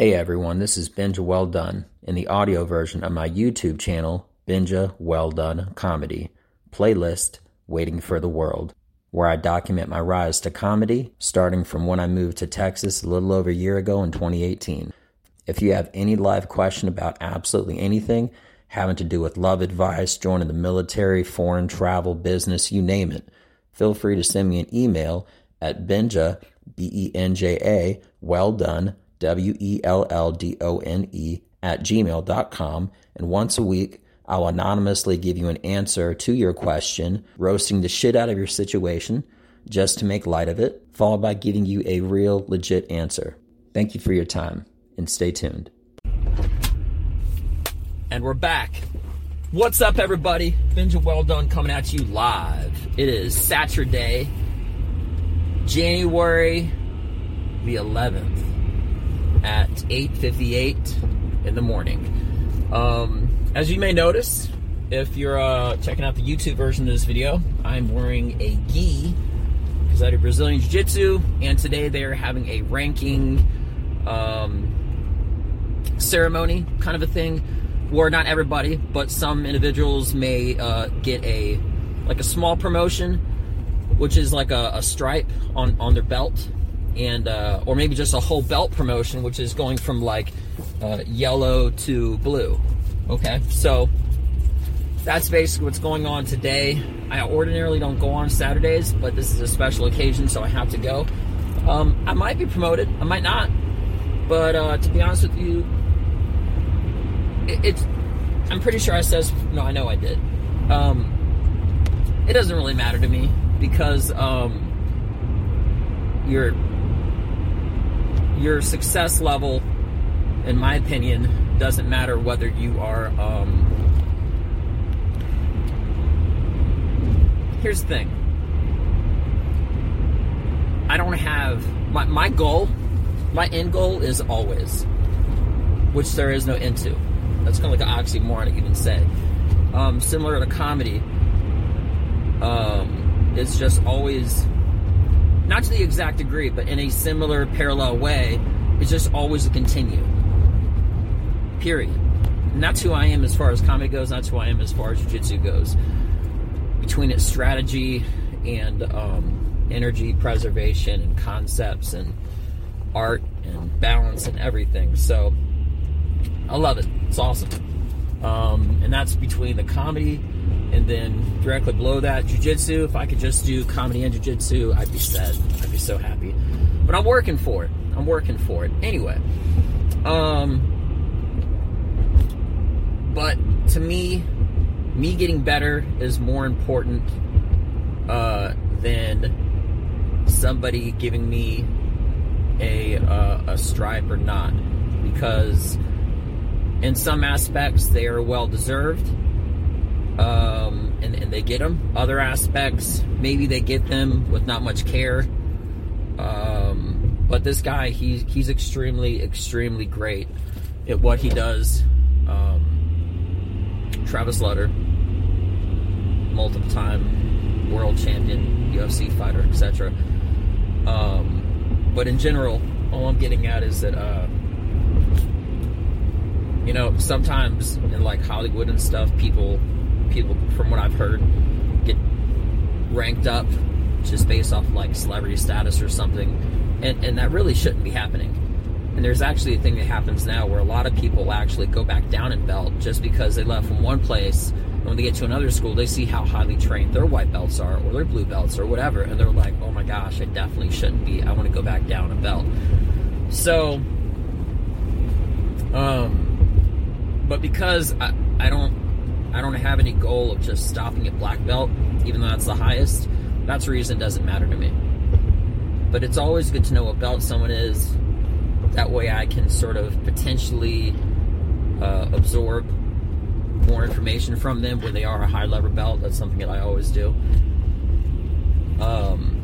Hey everyone, this is Benja Well Done in the audio version of my YouTube channel, Benja Well Done Comedy, playlist Waiting for the World, where I document my rise to comedy starting from when I moved to Texas a little over a year ago in 2018. If you have any live question about absolutely anything having to do with love advice, joining the military, foreign travel, business, you name it, feel free to send me an email at Benja, B E N J A, well done, W E L L D O N E, at gmail.com. And once a week, I'll anonymously give you an answer to your question, roasting the shit out of your situation just to make light of it, followed by giving you a real, legit answer. Thank you for your time and stay tuned. And we're back. What's up, everybody? Benja Well Done coming at you live. It is Saturday, January the 11th at 8:58 in the morning. Um, as you may notice, if you're uh, checking out the YouTube version of this video, I'm wearing a gi because I do Brazilian Jiu Jitsu, and today they're having a ranking um, ceremony kind of a thing where not everybody, but some individuals may uh, get a like a small promotion, which is like a, a stripe on on their belt, and uh, or maybe just a whole belt promotion, which is going from like uh, yellow to blue. Okay, so that's basically what's going on today. I ordinarily don't go on Saturdays, but this is a special occasion, so I have to go. Um, I might be promoted, I might not, but uh, to be honest with you, it, it's. I'm pretty sure I says no. I know I did. Um, it doesn't really matter to me because um, your your success level, in my opinion, doesn't matter whether you are. Um, here's the thing. I don't have my my goal. My end goal is always, which there is no end to. That's kind of like an oxymoron to even say. Um, similar to comedy, um, it's just always, not to the exact degree, but in a similar parallel way, it's just always a continue. Period. And that's who I am as far as comedy goes. That's who I am as far as jiu-jitsu goes. Between its strategy and um, energy preservation and concepts and art and balance and everything. So I love it. It's awesome. Um, and that's between the comedy and then directly below that, jujitsu. If I could just do comedy and jujitsu, I'd be set. I'd be so happy. But I'm working for it. I'm working for it. Anyway, um, but to me, me getting better is more important uh, than somebody giving me a uh, a stripe or not, because in some aspects they are well deserved, um, and, and they get them. Other aspects, maybe they get them with not much care. Um, but this guy, he's he's extremely extremely great at what he does. Um, Travis Lutter, multiple time world champion, UFC fighter, etc. Um, but in general, all I'm getting at is that, uh, you know, sometimes in like Hollywood and stuff, people, people, from what I've heard, get ranked up just based off like celebrity status or something, and and that really shouldn't be happening. And there's actually a thing that happens now where a lot of people actually go back down in belt just because they left from one place. And when they get to another school, they see how highly trained their white belts are or their blue belts or whatever. And they're like, oh my gosh, I definitely shouldn't be. I want to go back down a belt. So, um, but because I, I don't, I don't have any goal of just stopping at black belt, even though that's the highest, that's reason it doesn't matter to me. But it's always good to know what belt someone is that way I can sort of potentially uh, absorb more information from them when they are a high level belt. That's something that I always do. Um,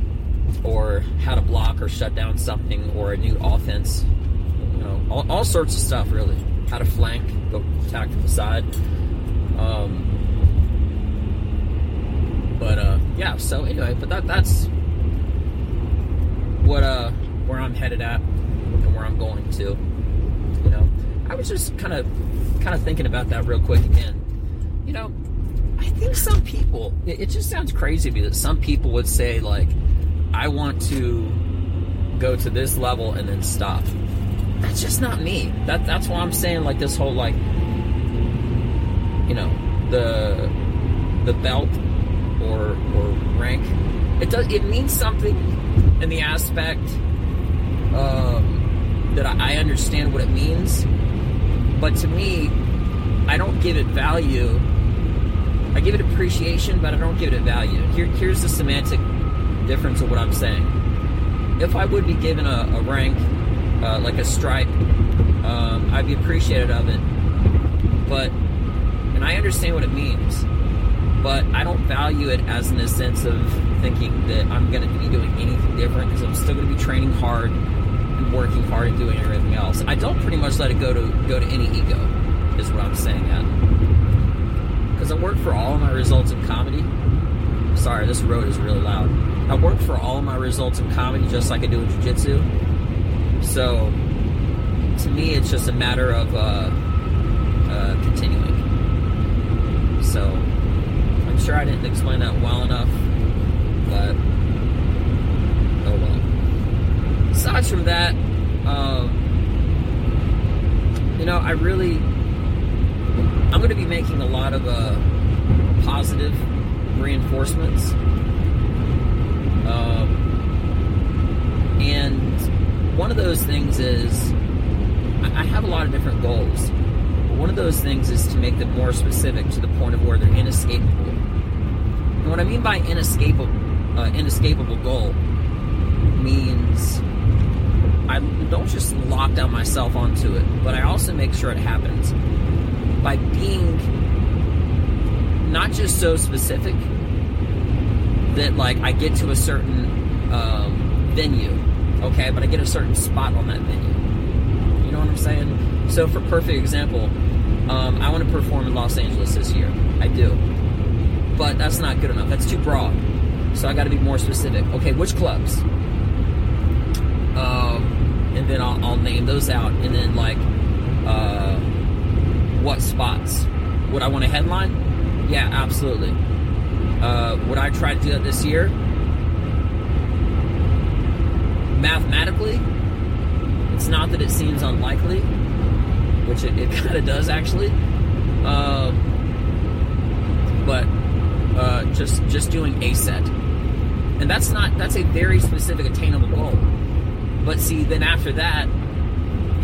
or how to block or shut down something or a new offense. You know, all, all sorts of stuff really. How to flank, go attack from the side. Um, but uh, yeah. So anyway, but that that's what uh where I'm headed at and where I'm going to. You know, I was just kind of kind of thinking about that real quick again. You know, I think some people it, it just sounds crazy to me that some people would say like, I want to go to this level and then stop. That's just not me. That that's why I'm saying like this whole like you know the the belt or or rank. It does it means something in the aspect um, that I, I understand what it means, but to me, I don't give it value. I give it appreciation, but I don't give it value. Here, here's the semantic difference of what I'm saying. If I would be given a, a rank, uh, like a stripe, um, I'd be appreciative of it. But, and I understand what it means, but I don't value it as in the sense of thinking that I'm going to be doing anything different because I'm still going to be training hard and working hard and doing everything else. I don't pretty much let it go to go to any ego, is what I'm saying at. Because I work for all of my results in comedy. Sorry, this road is really loud. I work for all of my results in comedy just like I do in jiu-jitsu. So, to me, it's just a matter of uh, uh, continuing. So, I'm sure I didn't explain that well enough, but oh well. Aside from that, um, you know, I really, I'm going to be making a lot of uh, positive reinforcements. Um, and one of those things is I have a lot of different goals. One of those things is to make them more specific to the point of where they're inescapable. And what I mean by inescapable, uh, inescapable goal means I don't just lock down myself onto it, but I also make sure it happens by being not just so specific that like I get to a certain um, venue, okay, but I get a certain spot on that venue. You know what I'm saying? So, for perfect example, um, I want to perform in Los Angeles this year. I do, but that's not good enough. That's too broad. So I got to be more specific. Okay, which clubs? Um, and then I'll, I'll, name those out, and then like uh, what spots? Would I want to headline? Yeah, absolutely. Uh, would I try to do that this year? Mathematically, it's not that it seems unlikely, which it, it kind of does actually. Um, but uh, just just doing a set, and that's not that's a very specific attainable goal. But see, then after that,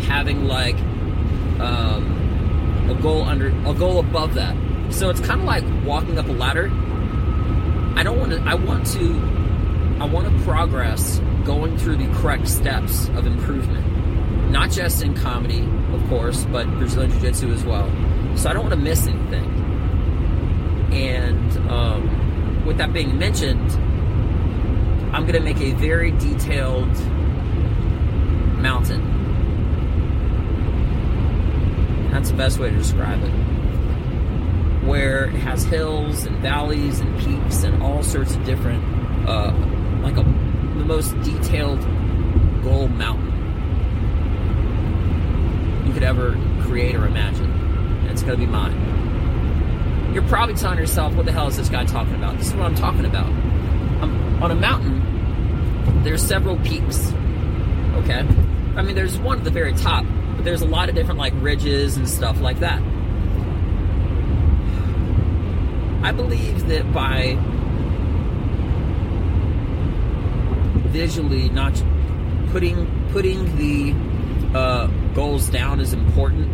having like um, a goal under a goal above that. So it's kind of like walking up a ladder. I don't want to. I want to. I want to progress going through the correct steps of improvement, not just in comedy, of course, but Brazilian Jiu Jitsu as well. So I don't want to miss anything. And um, with that being mentioned, I'm going to make a very detailed mountain. That's the best way to describe it. Where it has hills and valleys and peaks and all sorts of different, uh, like a, the most detailed gold mountain could ever create or imagine. And it's going to be mine. You're probably telling yourself, what the hell is this guy talking about? This is what I'm talking about. I'm, on a mountain, there's several peaks. Okay? I mean, there's one at the very top, but there's a lot of different like ridges and stuff like that. I believe that by visually not putting putting the uh, goals down is important,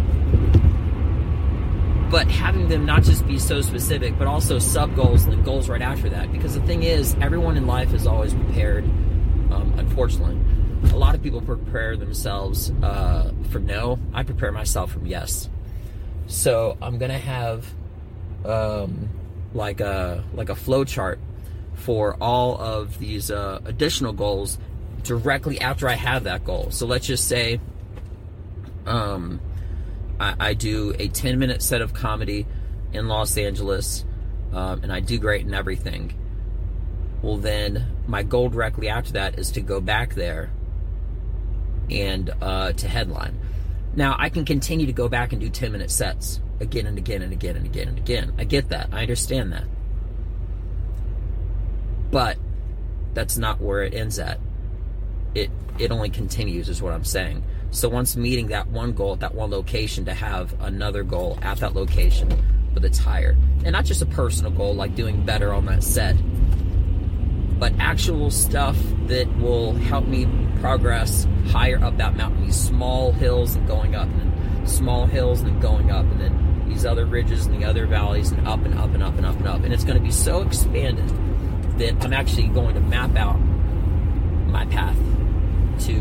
but having them not just be so specific, but also sub goals and goals right after that. Because the thing is, everyone in life is always prepared. Um, unfortunately, a lot of people prepare themselves uh, for no. I prepare myself from yes. So I'm gonna have um, like a like a flow chart for all of these uh, additional goals directly after I have that goal. So let's just say um, I, I, do a 10 minute set of comedy in Los Angeles, um, and I do great in everything. Well, then my goal directly after that is to go back there and uh, to headline. Now, I can continue to go back and do 10 minute sets again and again and again and again and again. I get that. I understand that. But that's not where it ends at. It it only continues is what I'm saying. So once meeting that one goal at that one location to have another goal at that location but it's higher. And not just a personal goal like doing better on that set, but actual stuff that will help me progress higher up that mountain. These small hills and going up, and then small hills and then going up, and then these other ridges and the other valleys, and up and up and up and up and up. And it's going to be so expanded that I'm actually going to map out my path to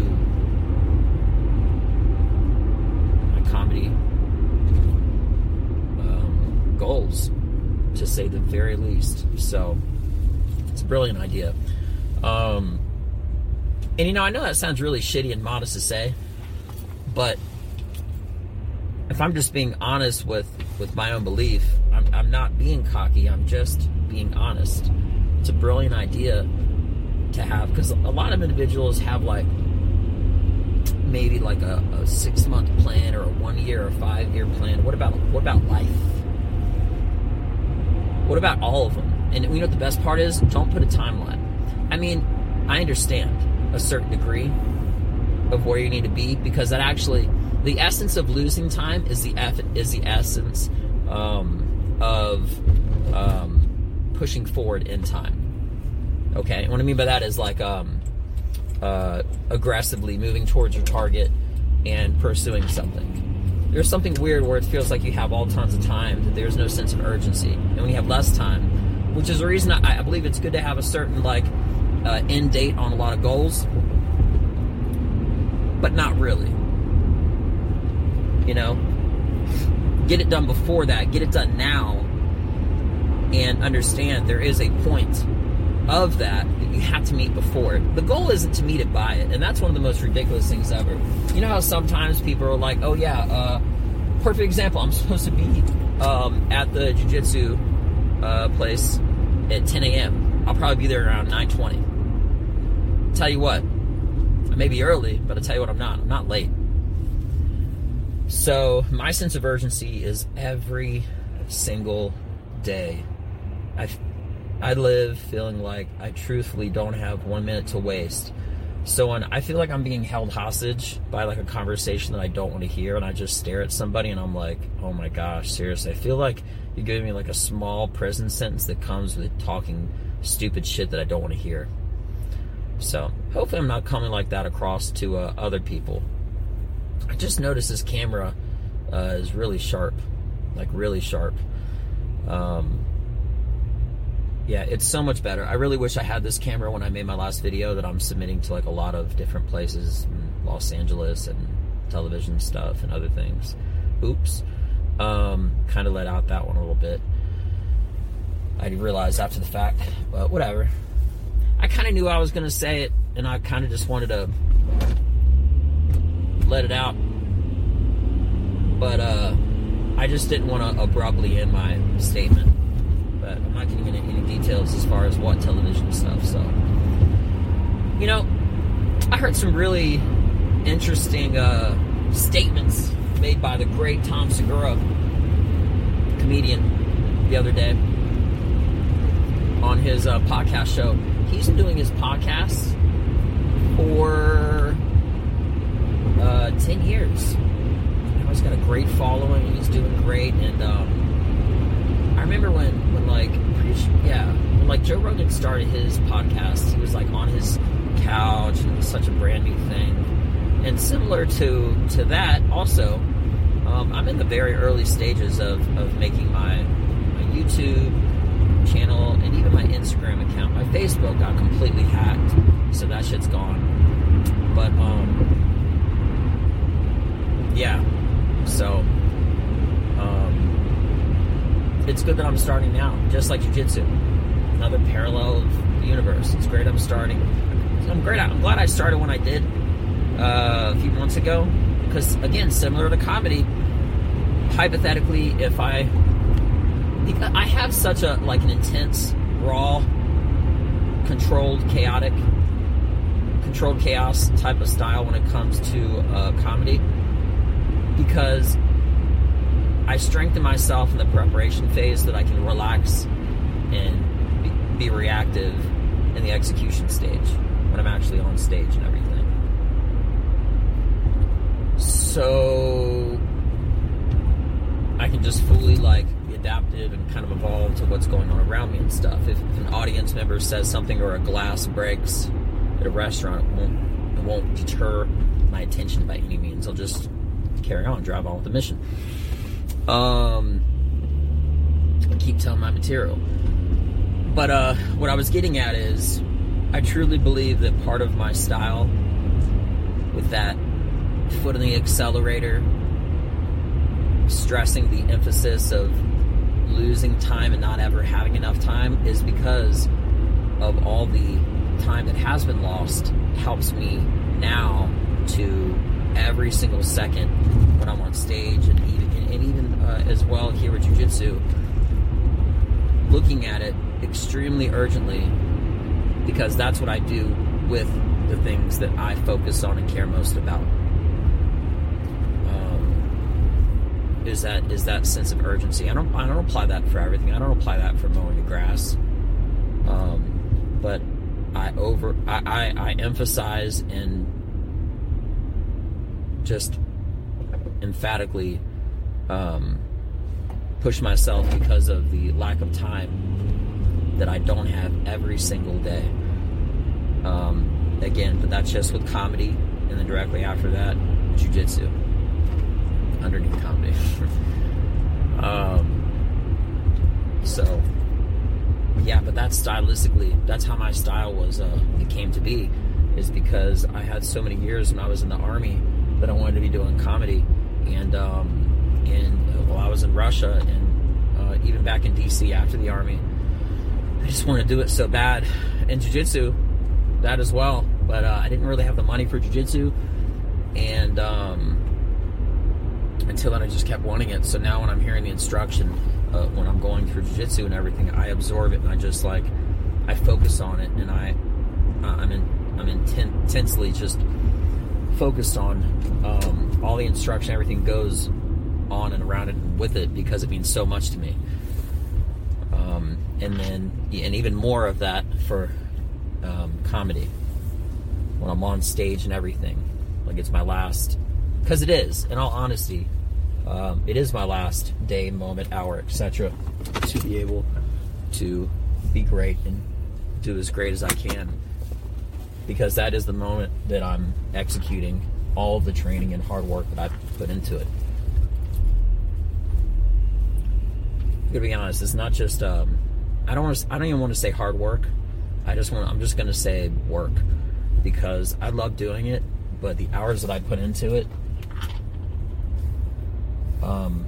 my comedy um, goals, to say the very least. So it's a brilliant idea. Um, and you know, I know that sounds really shitty and modest to say, but if I'm just being honest with with my own belief, I'm, I'm not being cocky. I'm just being honest. It's a brilliant idea to have because a lot of individuals have like maybe like a, a six month plan or a one year or five year plan. What about what about life? What about all of them? And you know what the best part is? Don't put a timeline. I mean, I understand a certain degree of where you need to be because that actually the essence of losing time is the eff- is the essence um, of um, pushing forward in time. Okay, and what I mean by that is like um, uh, aggressively moving towards your target and pursuing something. There's something weird where it feels like you have all tons of time, that there's no sense of urgency, and when you have less time, which is the reason I, I believe it's good to have a certain like uh, end date on a lot of goals, but not really. You know, get it done before that, get it done now, and understand there is a point of that that you have to meet before it. The goal isn't to meet it by it, and that's one of the most ridiculous things ever. You know how sometimes people are like, "Oh yeah, uh, perfect example. I'm supposed to be um, at the jujitsu uh, place at 10 a.m. I'll probably be there around 9:20. Tell you what, I may be early, but I tell you what, I'm not. I'm not late. So my sense of urgency is every single day. I I live feeling like I truthfully don't have one minute to waste. So when I feel like I'm being held hostage by like a conversation that I don't want to hear, and I just stare at somebody and I'm like, oh my gosh, seriously, I feel like you're giving me like a small prison sentence that comes with talking stupid shit that I don't want to hear. So hopefully I'm not coming like that across to uh, other people. I just noticed this camera uh, is really sharp, like really sharp. Um, yeah, it's so much better. I really wish I had this camera when I made my last video that I'm submitting to like a lot of different places Los Angeles and television stuff and other things. Oops. Um, kind of let out that one a little bit. I realized after the fact, but whatever. I kind of knew I was going to say it, and I kind of just wanted to let it out. But uh, I just didn't want to abruptly end my statement. But I'm not getting into any details as far as what television stuff. So, you know, I heard some really interesting uh, statements made by the great Tom Segura, comedian, the other day on his uh, podcast show. He's been doing his podcasts for uh, 10 years. He's got a great following. He's doing great. And um, remember when, when like, yeah, when like Joe Rogan started his podcast, he was like on his couch and it was such a brand new thing. And similar to to that, also, um, I'm in the very early stages of, of making my, my YouTube channel and even my Instagram account. My Facebook got completely hacked, so that shit's gone. But um, yeah. So um, it's good that I'm starting now, just like jujitsu. Another parallel of the universe. It's great I'm starting. I'm great. I'm glad I started when I did uh, a few months ago, because again, similar to comedy. Hypothetically, if I I have such a like an intense, raw, controlled, chaotic, controlled chaos type of style when it comes to uh, comedy because I strengthen myself in the preparation phase so that I can relax and be, reactive in the execution stage when I'm actually on stage and everything. So I can just fully like be adaptive and kind of evolve to what's going on around me and stuff. If, if an audience member says something or a glass breaks at a restaurant, it won't it won't deter my attention by any means. I'll just carry on, drive on with the mission. Um, keep telling my material. But uh, what I was getting at is, I truly believe that part of my style, with that foot in the accelerator, stressing the emphasis of losing time and not ever having enough time, is because of all the time that has been lost helps me now to every single second when I'm on stage and even, and even uh, as well here with Jiu Jitsu, looking at it extremely urgently because that's what I do with the things that I focus on and care most about. Um, is that is that sense of urgency? I don't I don't apply that for everything. I don't apply that for mowing the grass. Um, but I over I, I, I emphasize and just emphatically um, push myself because of the lack of time that I don't have every single day. Um, again, but that's just with comedy, and then directly after that, jujitsu. Underneath comedy. um, so, yeah, but that's stylistically, that's how my style was, uh, it came to be, is because I had so many years when I was in the army that I wanted to be doing comedy. And, um, and while I was in Russia and uh, even back in DC after the army, I just want to do it so bad. And jiu-jitsu, that as well. But uh, I didn't really have the money for jiu-jitsu. And um, until then, I just kept wanting it. So now when I'm hearing the instruction, uh, when I'm going through jiu-jitsu and everything, I absorb it and I just like, I focus on it and I, I'm in, I'm intensely just focused on um, all the instruction, everything goes on and around it with it because it means so much to me. Um, and then, and even more of that for um, comedy when I'm on stage and everything. Like it's my last, because it is, in all honesty, um, it is my last day, moment, hour, etc. To be able to be great and do as great as I can because that is the moment that I'm executing all the training and hard work that I've put into it. To be honest, it's not just um, I don't want to, I don't even want to say hard work. I just want I'm just going to say work because I love doing it, but the hours that I put into it um,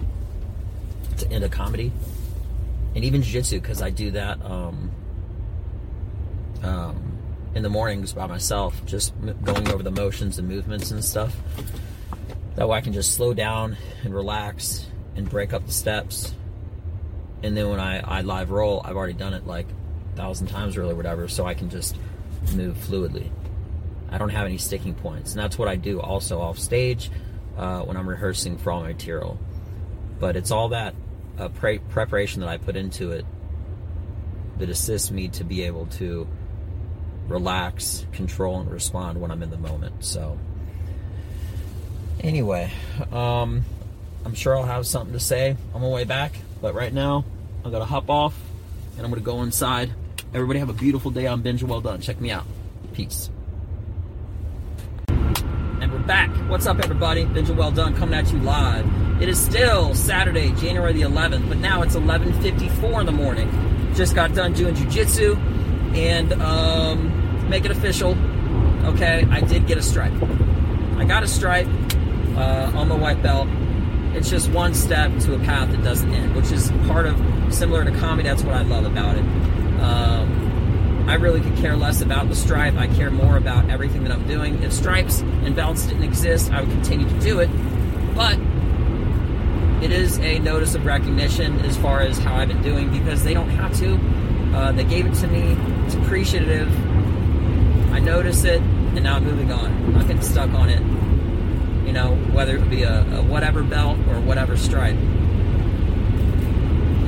to, into comedy and even jiu-jitsu because I do that um, um, in the mornings by myself, just going over the motions and movements and stuff. That way I can just slow down and relax and break up the steps. And then when I, I live roll, I've already done it like a thousand times or whatever, so I can just move fluidly. I don't have any sticking points. And that's what I do also off stage uh, when I'm rehearsing for all my material. But it's all that uh, pre- preparation that I put into it that assists me to be able to relax, control, and respond when I'm in the moment. So, anyway, um, I'm sure I'll have something to say on my way back, but right now, I'm gonna hop off and I'm gonna go inside. Everybody have a beautiful day on Benja Well Done. Check me out. Peace. And we're back. What's up, everybody? Benja Well Done coming at you live. It is still Saturday, January the 11th, but now it's 11:54 in the morning. Just got done doing jujitsu, and um, make it official. Okay, I did get a stripe. I got a stripe uh, on the white belt. It's just one step to a path that doesn't end, which is part of similar to comedy. That's what I love about it. Um, I really could care less about the stripe. I care more about everything that I'm doing. If stripes and belts didn't exist, I would continue to do it. But it is a notice of recognition as far as how I've been doing because they don't have to. Uh, they gave it to me. It's appreciative. I notice it, and now I'm moving on. I'm not getting stuck on it. You know, whether it be a, a whatever belt or whatever stripe.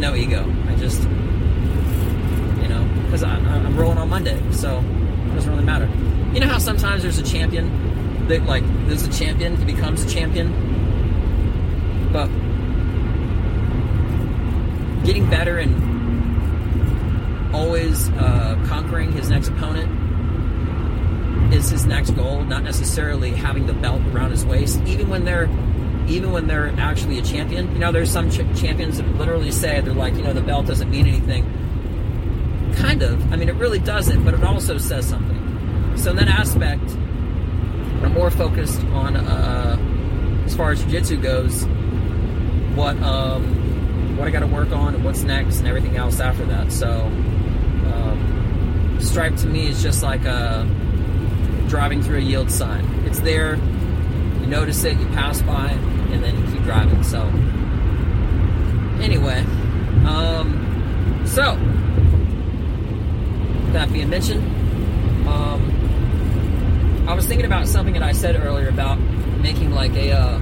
No ego. I just, you know, because I'm rolling on Monday, so it doesn't really matter. You know how sometimes there's a champion that, like, there's a champion, he becomes a champion, but getting better and always uh, conquering his next opponent is his next goal, not necessarily having the belt around his waist, even when they're even when they're actually a champion. You know, there's some ch- champions that literally say they're like, you know, the belt doesn't mean anything. Kind of. I mean, it really doesn't, but it also says something. So in that aspect, I'm more focused on, uh, as far as jiu-jitsu goes, what um, what I got to work on and what's next and everything else after that. So, um, stripe to me is just like a driving through a yield sign. It's there, you notice it, you pass by, and then you keep driving. So, anyway, um, so that being mentioned, um, I was thinking about something that I said earlier about making like a uh,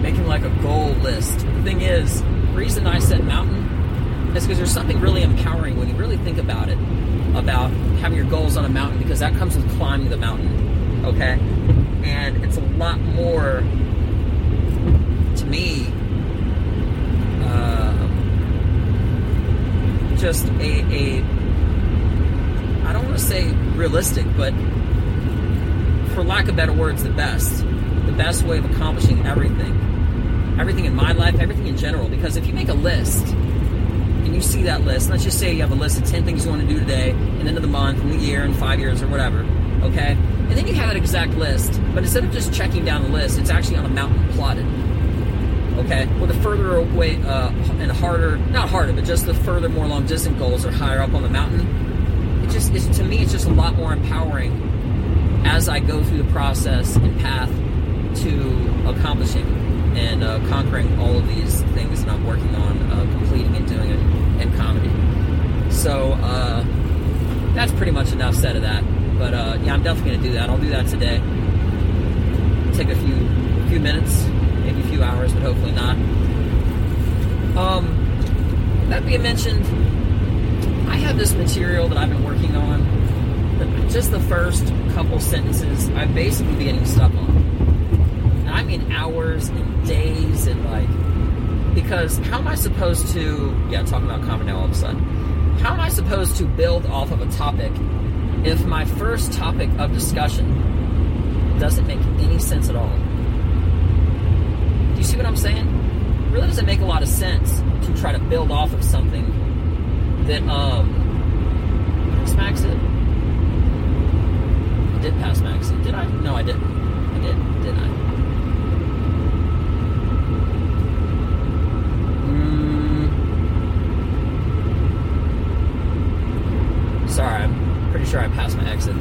making like a goal list. The thing is, the reason I said mountain is because there's something really empowering when you really think about it about having your goals on a mountain because that comes with climbing the mountain. Okay? And it's a lot more, to me, uh, just a, a, I don't want to say realistic, but for lack of better words, the best. The best way of accomplishing everything. Everything in my life, everything in general. Because if you make a list, you see that list, let's just say you have a list of 10 things you want to do today, and end of the month, and the year, and five years, or whatever, okay? And then you have that exact list, but instead of just checking down the list, it's actually on a mountain plotted. Okay? Well, the further away uh, and harder, not harder, but just the further, more long distance goals are higher up on the mountain. It just, it's, to me, it's just a lot more empowering as I go through the process and path to accomplishing and uh, conquering all of these things that I'm working on, uh, completing and doing in comedy. So uh, that's pretty much enough said of that. But uh, yeah, I'm definitely going to do that. I'll do that today. Take a few few minutes, maybe a few hours, but hopefully not. Um, that being mentioned, I have this material that I've been working on. Just the first couple sentences, I've basically getting stuck on. And I mean hours and days and like because how am I supposed to yeah, talking about comedy now all of a sudden. How am I supposed to build off of a topic if my first topic of discussion doesn't make any sense at all? Do you see what I'm saying? It really doesn't make a lot of sense to try to build off of something that um max it. I did pass max. Did I? No, I didn't. I did, didn't I? Mm. Sorry, I'm pretty sure I passed my exit.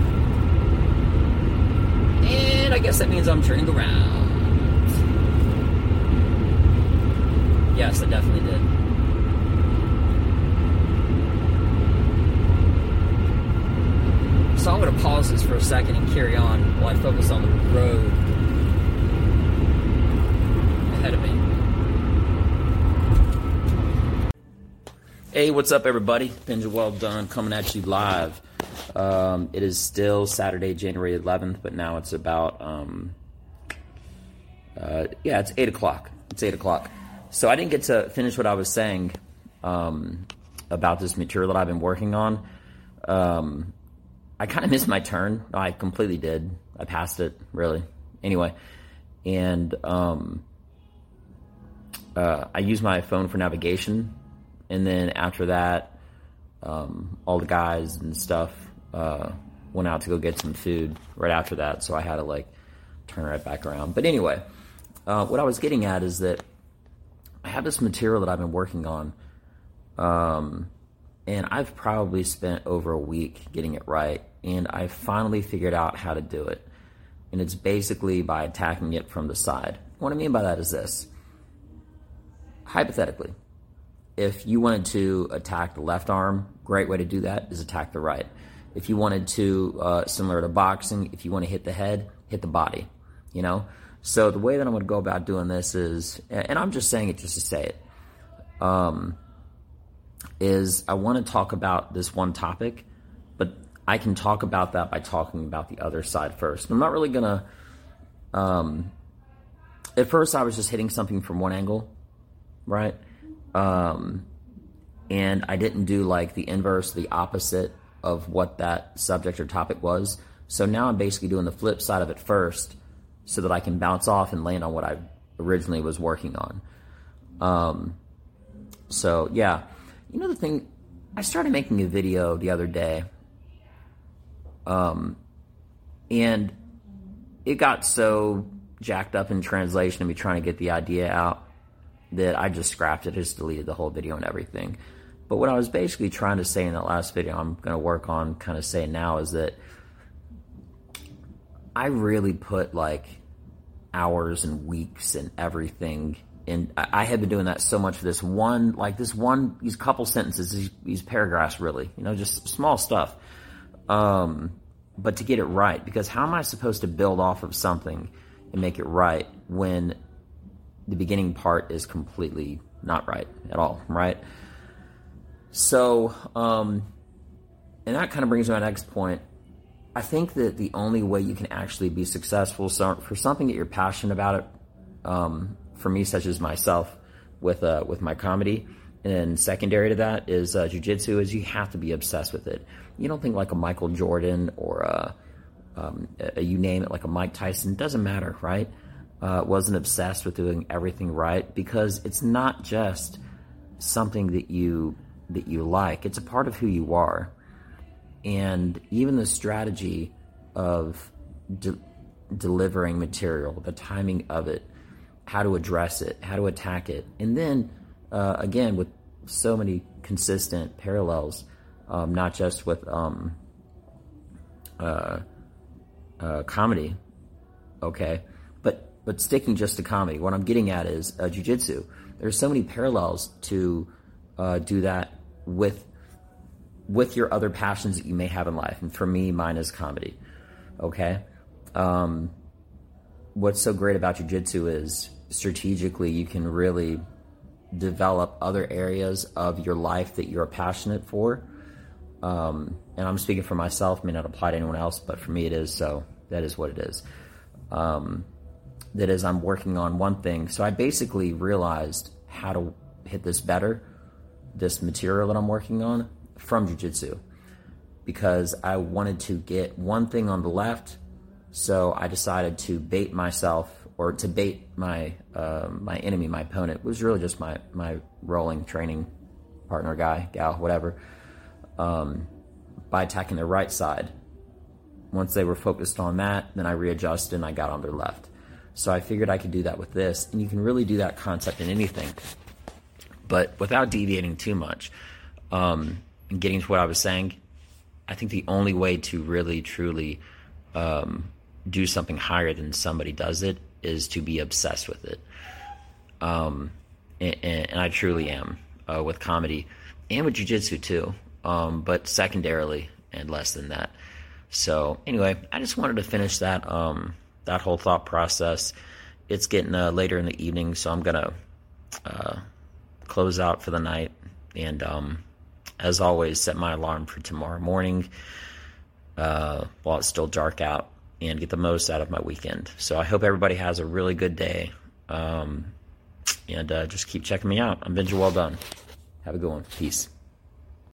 And I guess that means I'm turning around. Yes, I definitely did. So I'm going to pause this for a second and carry on while I focus on the road ahead of me. Hey, what's up, everybody? Benja Well Done coming at you live. Um, it is still Saturday, January 11th, but now it's about, um, uh, yeah, it's 8 o'clock. It's 8 o'clock. So I didn't get to finish what I was saying um, about this material that I've been working on. Um, I kind of missed my turn. I completely did. I passed it, really. Anyway, and um, uh, I use my phone for navigation, and then after that, um, all the guys and stuff uh, went out to go get some food right after that. So I had to like turn right back around. But anyway, uh, what I was getting at is that I have this material that I've been working on, um, and I've probably spent over a week getting it right, and I finally figured out how to do it. And it's basically by attacking it from the side. What I mean by that is this hypothetically, if you wanted to attack the left arm, great way to do that is attack the right. If you wanted to, uh, similar to boxing, if you want to hit the head, hit the body, you know? So the way that I'm going to go about doing this is, and I'm just saying it just to say it, um, is I want to talk about this one topic, but I can talk about that by talking about the other side first. I'm not really going to, um, at first I was just hitting something from one angle, right? Um, and I didn't do like the inverse, the opposite of what that subject or topic was. So now I'm basically doing the flip side of it first so that I can bounce off and land on what I originally was working on. Um, so yeah, you know the thing, I started making a video the other day, um, and it got so jacked up in translation of me trying to get the idea out that I just scrapped it, I just deleted the whole video and everything. But what I was basically trying to say in that last video, I'm going to work on kind of saying now is that I really put like hours and weeks and everything. And I had been doing that so much for this one, like this one, these couple sentences, these, these paragraphs, really, you know, just small stuff. Um, but to get it right, because how am I supposed to build off of something and make it right when the beginning part is completely not right at all, right? So, um, and that kind of brings me to my next point. I think that the only way you can actually be successful so for something that you're passionate about, it, um, for me, such as myself, with uh, with my comedy, and secondary to that is uh, jujitsu, is you have to be obsessed with it. You don't think like a Michael Jordan or a, um, a, you name it, like a Mike Tyson. Doesn't matter, right? Uh, wasn't obsessed with doing everything right because it's not just something that you that you like. It's a part of who you are. And even the strategy of de- delivering material, the timing of it, how to address it, how to attack it. And then, uh, again, with so many consistent parallels, um, not just with um, uh, uh, comedy, okay, but but sticking just to comedy. What I'm getting at is uh, jujitsu. There's so many parallels to uh, do that with with your other passions that you may have in life. And for me, mine is comedy. Okay. Um, what's so great about jujitsu is strategically you can really develop other areas of your life that you're passionate for. Um, and I'm speaking for myself, may not apply to anyone else, but for me it is. So that is what it is. Um, that is, I'm working on one thing. So I basically realized how to hit this better this material that I'm working on from jujitsu because I wanted to get one thing on the left. So I decided to bait myself or to bait my uh, my enemy, my opponent it was really just my my rolling training partner, guy, gal, whatever, um, by attacking their right side. Once they were focused on that, then I readjusted and I got on their left. So I figured I could do that with this, and you can really do that concept in anything but without deviating too much um, and getting to what I was saying, I think the only way to really truly um, do something higher than somebody does it is to be obsessed with it. Um, and, and, I truly am uh, with comedy and with jujitsu too, um, but secondarily and less than that. So anyway, I just wanted to finish that um, that whole thought process. It's getting uh, later in the evening, so I'm gonna uh, close out for the night. And um, as always, set my alarm for tomorrow morning uh, while it's still dark out and get the most out of my weekend. So I hope everybody has a really good day. Um, and uh, just keep checking me out. I'm Benja Well Done. Have a good one. Peace.